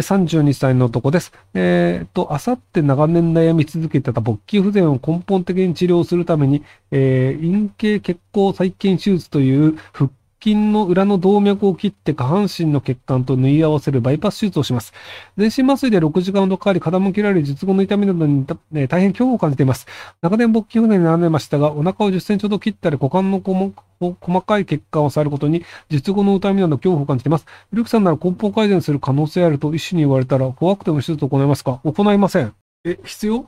32歳の男です。えっ、ー、と、あさって長年悩み続けてた勃起不全を根本的に治療するために、えー、陰茎血行再建手術という復筋の裏の動脈を切って下半身の血管と縫い合わせるバイパス手術をします。全身麻酔で6時間ほどかかり、傾けられる、術後の痛みなどに、ね、大変恐怖を感じています。長年勃起不全になられましたが、お腹を10センチほど切ったり、股間の細かい血管を触ることに、術後の痛みなど恐怖を感じています。ルルクさんなら根本改善する可能性あると医師に言われたら、怖くても手術を行いますか？行いません。え、必要？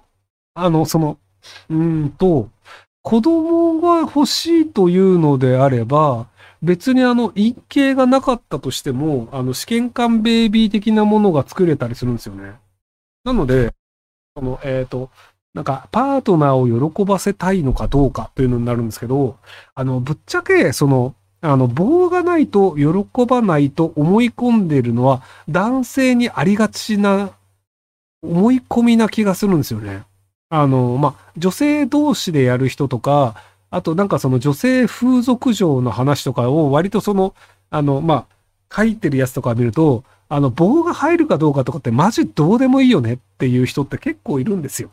あの、その、うんと、子供が欲しいというのであれば、別にあの、陰形がなかったとしても、あの、試験管ベイビー的なものが作れたりするんですよね。なので、その、えっ、ー、と、なんか、パートナーを喜ばせたいのかどうかというのになるんですけど、あの、ぶっちゃけ、その、あの、棒がないと喜ばないと思い込んでいるのは、男性にありがちな、思い込みな気がするんですよね。あの、まあ、女性同士でやる人とか、あとなんかその女性風俗嬢の話とかを割とその、あの、まあ、書いてるやつとか見ると、あの、棒が入るかどうかとかってマジどうでもいいよねっていう人って結構いるんですよ。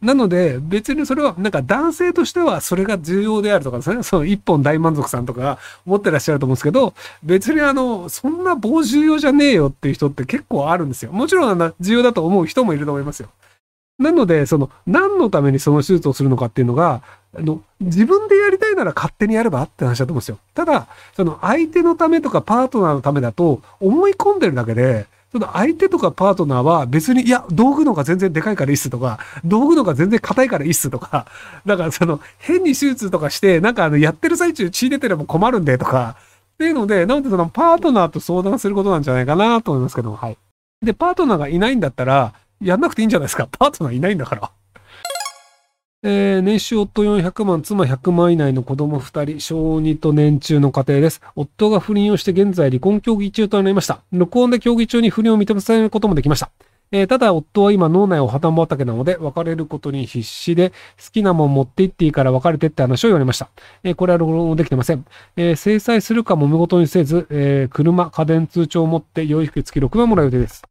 なので、別にそれは、なんか男性としてはそれが重要であるとかですね、その一本大満足さんとか思ってらっしゃると思うんですけど、別にあの、そんな棒重要じゃねえよっていう人って結構あるんですよ。もちろん、重要だと思う人もいると思いますよ。なので、その、何のためにその手術をするのかっていうのが、あの、自分でやりたいなら勝手にやればって話だと思うんですよ。ただ、その相手のためとかパートナーのためだと思い込んでるだけで、その相手とかパートナーは別に、いや、道具のが全然でかいからいいっすとか、道具のが全然硬いからいいっすとか、だからその変に手術とかして、なんかあの、やってる最中血出てれば困るんでとか、っていうので、なのでそのパートナーと相談することなんじゃないかなと思いますけど、はい。で、パートナーがいないんだったら、やんなくていいんじゃないですか。パートナーいないんだから。えー、年収夫400万、妻100万以内の子供2人、小2と年中の家庭です。夫が不倫をして現在離婚協議中となりました。録音で協議中に不倫を認めさせることもできました。えー、ただ、夫は今脳内を破綻畑なので、別れることに必死で、好きなもん持って行っていいから別れてって話を言われました。えー、これは録音できてません。えー、制裁するかも見事にせず、え車、家電通帳を持って養育付き6万もらう予定です。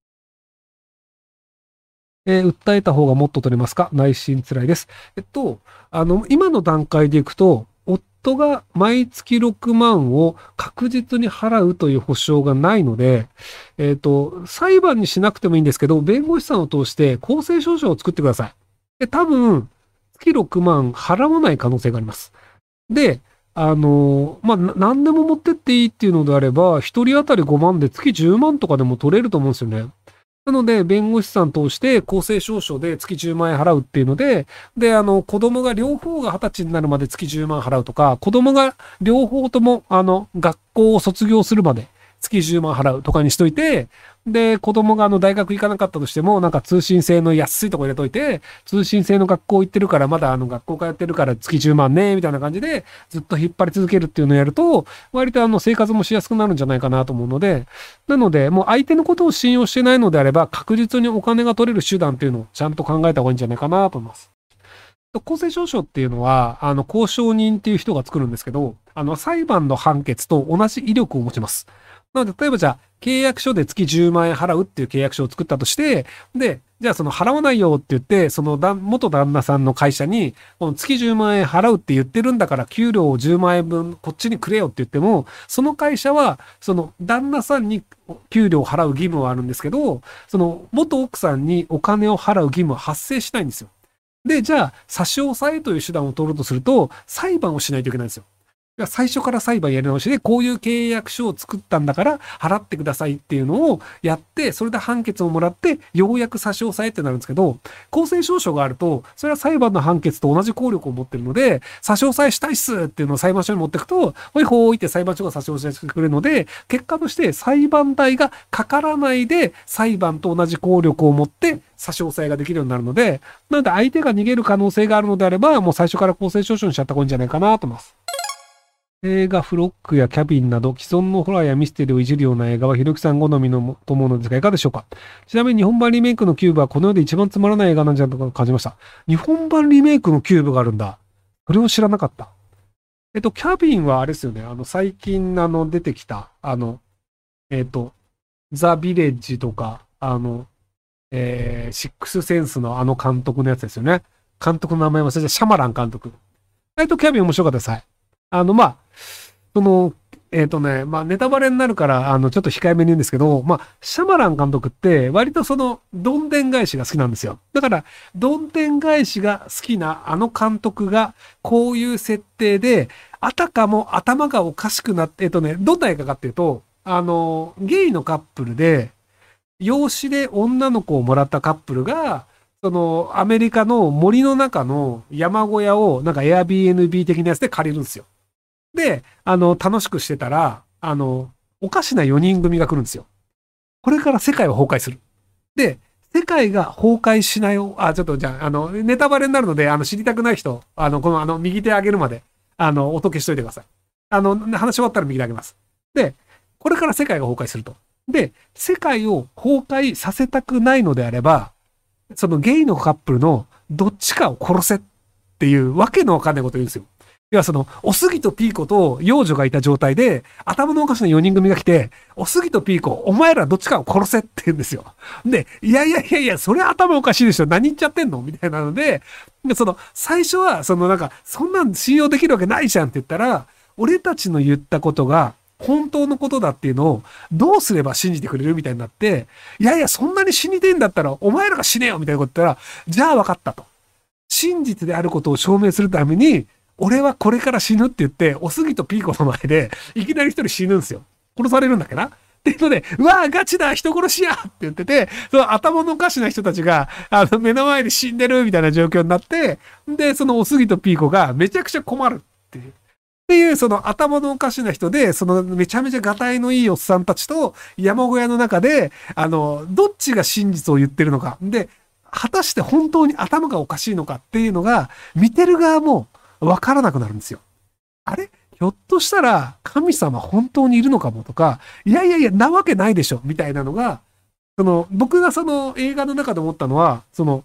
えー、訴えた方がもっと取れますか？内心辛いです。えっと、あの、今の段階でいくと、夫が毎月6万を確実に払うという保証がないので、えっ、と、裁判にしなくてもいいんですけど、弁護士さんを通して公正証書を作ってください。で、多分、月6万払わない可能性があります。で、あの、まあ、何でも持ってっていいっていうのであれば、1人当たり5万で月10万とかでも取れると思うんですよね。なので、弁護士さん通して公正証書で月10万円払うっていうので、で、あの、子供が両方が20歳になるまで月10万払うとか、子供が両方とも、あの、学校を卒業するまで月10万払うとかにしといて、で、子供があの大学行かなかったとしても、なんか通信制の安いとこ入れといて、通信制の学校行ってるから、まだあの学校通ってるから月10万ね、みたいな感じで、ずっと引っ張り続けるっていうのをやると、割とあの生活もしやすくなるんじゃないかなと思うので、なので、もう相手のことを信用してないのであれば、確実にお金が取れる手段っていうのをちゃんと考えた方がいいんじゃないかなと思います。公正証書っていうのは、あの、交渉人っていう人が作るんですけど、あの、裁判の判決と同じ威力を持ちます。なので、例えばじゃあ、契約書で月10万円払うっていう契約書を作ったとして、で、じゃあその払わないよって言って、その元旦那さんの会社に、この月10万円払うって言ってるんだから、給料を10万円分こっちにくれよって言っても、その会社は、その旦那さんに給料を払う義務はあるんですけど、その元奥さんにお金を払う義務は発生しないんですよ。で、じゃあ、差し押さえという手段を取ろうとすると、裁判をしないといけないんですよ。最初から裁判やり直しで、こういう契約書を作ったんだから払ってくださいっていうのをやって、それで判決をもらって、ようやく差し押さえってなるんですけど、公正証書があると、それは裁判の判決と同じ効力を持ってるので、差し押さえしたいっすっていうのを裁判所に持ってくと、ほいほいって裁判所が差し押さえしてくれるので、結果として裁判代がかからないで、裁判と同じ効力を持って差し押さえができるようになるので、なので相手が逃げる可能性があるのであれば、もう最初から公正証書にしちゃった方がいいんじゃないかなと思います。映画フロックやキャビンなど既存のホラーやミステリーをいじるような映画はひろきさん好みのと思うのですがいかがでしょうか？ちなみに日本版リメイクのキューブはこの世で一番つまらない映画なんじゃないかと感じました。日本版リメイクのキューブがあるんだ。それを知らなかった。えっと、キャビンはあれですよね。あの、最近あの出てきた、あの、えっと、ザ・ビレッジとか、あの、えー、シックスセンスのあの監督のやつですよね。監督の名前忘れて、シャマラン監督。ナイトキャビン面白かったです。はい。あの、まあ、その、えっ、ー、とね、まあ、ネタバレになるから、あの、ちょっと控えめに言うんですけど、まあ、シャマラン監督って、割とその、どんでん返しが好きなんですよ。だから、どんでん返しが好きなあの監督が、こういう設定で、あたかも頭がおかしくなって、えっ、ー、とね、どんな映画かっていうと、あの、ゲイのカップルで、養子で女の子をもらったカップルが、その、アメリカの森の中の山小屋を、なんか Airbnb 的なやつで借りるんですよ。で、あの、楽しくしてたら、あの、おかしな4人組が来るんですよ。これから世界は崩壊する。で、世界が崩壊しないよ。あ、ちょっとじゃあ、あの、ネタバレになるので、あの、知りたくない人、あの、この、あの、右手上げるまで、あの、音消しといてください。あの、話終わったら右手上げます。で、これから世界が崩壊すると。で、世界を崩壊させたくないのであれば、そのゲイのカップルのどっちかを殺せっていうわけのわかんないこと言うんですよ。要はその、おすぎとピーコと幼女がいた状態で、頭のおかしな4人組が来て、おすぎとピーコ、お前らどっちかを殺せって言うんですよ。で、いやいやいやいや、それ頭おかしいでしょ。何言っちゃってんの？みたいなので、でその、最初は、そのなんか、そんなん信用できるわけないじゃんって言ったら、俺たちの言ったことが、本当のことだっていうのをどうすれば信じてくれる？みたいになって、いやいや、そんなに死にてんだったら、お前らが死ねよみたいなこと言ったら、じゃあ分かったと。真実であることを証明するために、俺はこれから死ぬって言って、おすぎとピーコの前で、いきなり一人死ぬんですよ。殺されるんだっけな？っていうので、うわぁ、ガチだ人殺しやって言ってて、その頭のおかしな人たちが、あの、目の前で死んでるみたいな状況になって、で、そのおすぎとピーコがめちゃくちゃ困るっていう。っていう、その頭のおかしな人で、そのめちゃめちゃガタイのいいおっさんたちと山小屋の中で、あの、どっちが真実を言ってるのか。で、果たして本当に頭がおかしいのかっていうのが、見てる側もわからなくなるんですよ。あれ？ひょっとしたら神様本当にいるのかもとか、いやいやいや、なわけないでしょみたいなのが、その、僕がその映画の中で思ったのは、その、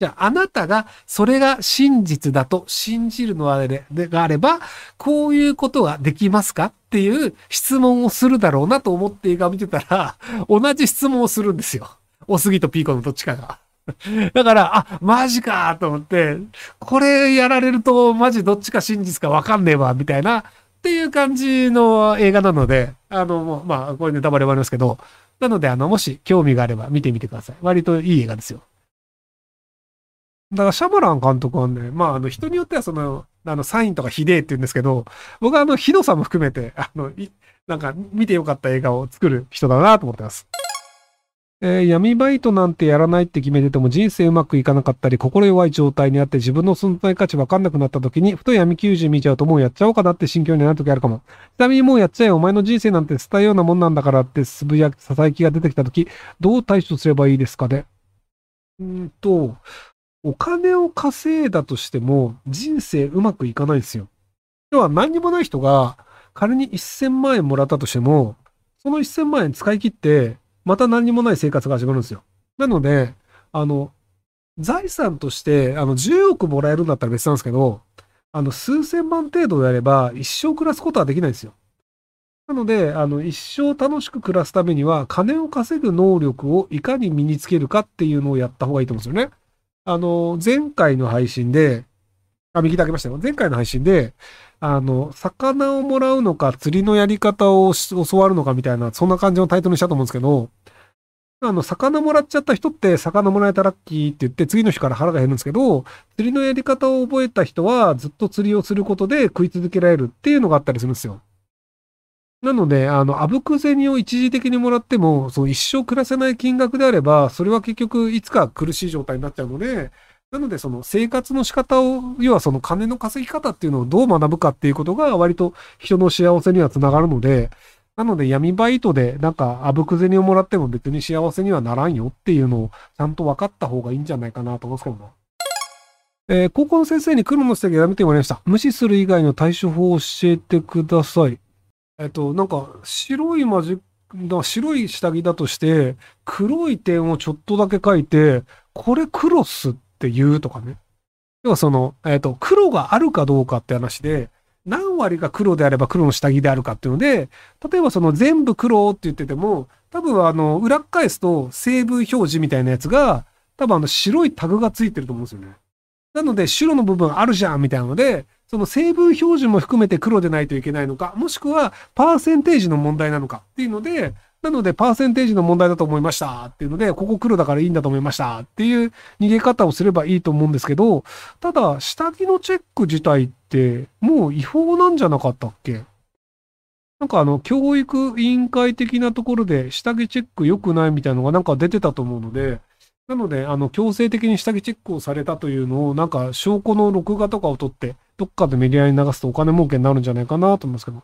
じゃあ、あなたがそれが真実だと信じるのがあれば、こういうことができますか？っていう質問をするだろうなと思って映画を見てたら、同じ質問をするんですよ。おすぎとピーコのどっちかが。だから、あ、マジかと思って、これやられるとマジどっちか真実かわかんねえわ、みたいな、っていう感じの映画なので、あの、まあ、これネタバレもありますけど、なので、あの、もし興味があれば見てみてください。割といい映画ですよ。だから、シャマラン監督はね、まあ、あの、人によってはその、あの、サインとかひでえって言うんですけど、僕はあの、ひどさも含めて、あの、なんか、見てよかった映画を作る人だなと思ってます。えー、闇バイトなんてやらないって決めてても人生うまくいかなかったり、心弱い状態にあって自分の存在価値わかんなくなった時に、ふと闇求人見ちゃうともうやっちゃおうかなって心境になる時あるかも。ちなみにもうやっちゃえお前の人生なんて伝えようなもんなんだからってつぶやき、ささやきが出てきた時、どう対処すればいいですかね？うんと、お金を稼いだとしても人生うまくいかないんですよ。要は何にもない人が仮に1000万円もらったとしても、その1000万円使い切ってまた何にもない生活が始まるんですよ。なので、あの、財産として、あの、10億もらえるんだったら別なんですけど、あの、数千万程度であれば、一生暮らすことはできないんですよ。なので、あの、一生楽しく暮らすためには、金を稼ぐ能力をいかに身につけるかっていうのをやった方がいいと思うんですよね。あの、前回の配信で、あ、右手開けましたよ。前回の配信で、あの、魚をもらうのか、釣りのやり方を教わるのかみたいな、そんな感じのタイトルにしたと思うんですけど、あの、魚もらっちゃった人って、魚もらえたラッキーって言って、次の日から腹が減るんですけど、釣りのやり方を覚えた人は、ずっと釣りをすることで食い続けられるっていうのがあったりするんですよ。なので、あの、あぶく銭を一時的にもらっても、その一生暮らせない金額であれば、それは結局いつか苦しい状態になっちゃうので、なので、その生活の仕方を、要はその金の稼ぎ方っていうのをどう学ぶかっていうことが割と人の幸せにはつながるので、なので闇バイトでなんかあぶく銭をもらっても別に幸せにはならんよっていうのをちゃんと分かった方がいいんじゃないかなと思うんですけども。えー、高校の先生に黒の指摘をやめてもらいました。無視する以外の対処法を教えてください。えっ、と、なんか白いマジだ白い下着だとして、黒い点をちょっとだけ書いて、これクロスって言うとかね。要はその、えっ、ー、と、黒があるかどうかって話で、何割が黒であれば黒の下着であるかっていうので、例えばその全部黒って言ってても、多分あの、裏返すと成分表示みたいなやつが、多分あの白いタグがついてると思うんですよね。なので白の部分あるじゃんみたいなので、その成分表示も含めて黒でないといけないのか、もしくはパーセンテージの問題なのかっていうので、なので、パーセンテージの問題だと思いました。っていうので、ここ黒だからいいんだと思いました。っていう逃げ方をすればいいと思うんですけど、ただ、下着のチェック自体って、もう違法なんじゃなかったっけ？なんかあの、教育委員会的なところで下着チェック良くないみたいなのがなんか出てたと思うので、なので、あの、強制的に下着チェックをされたというのを、なんか証拠の録画とかを取って、どっかでメディアに流すとお金儲けになるんじゃないかなと思いますけど。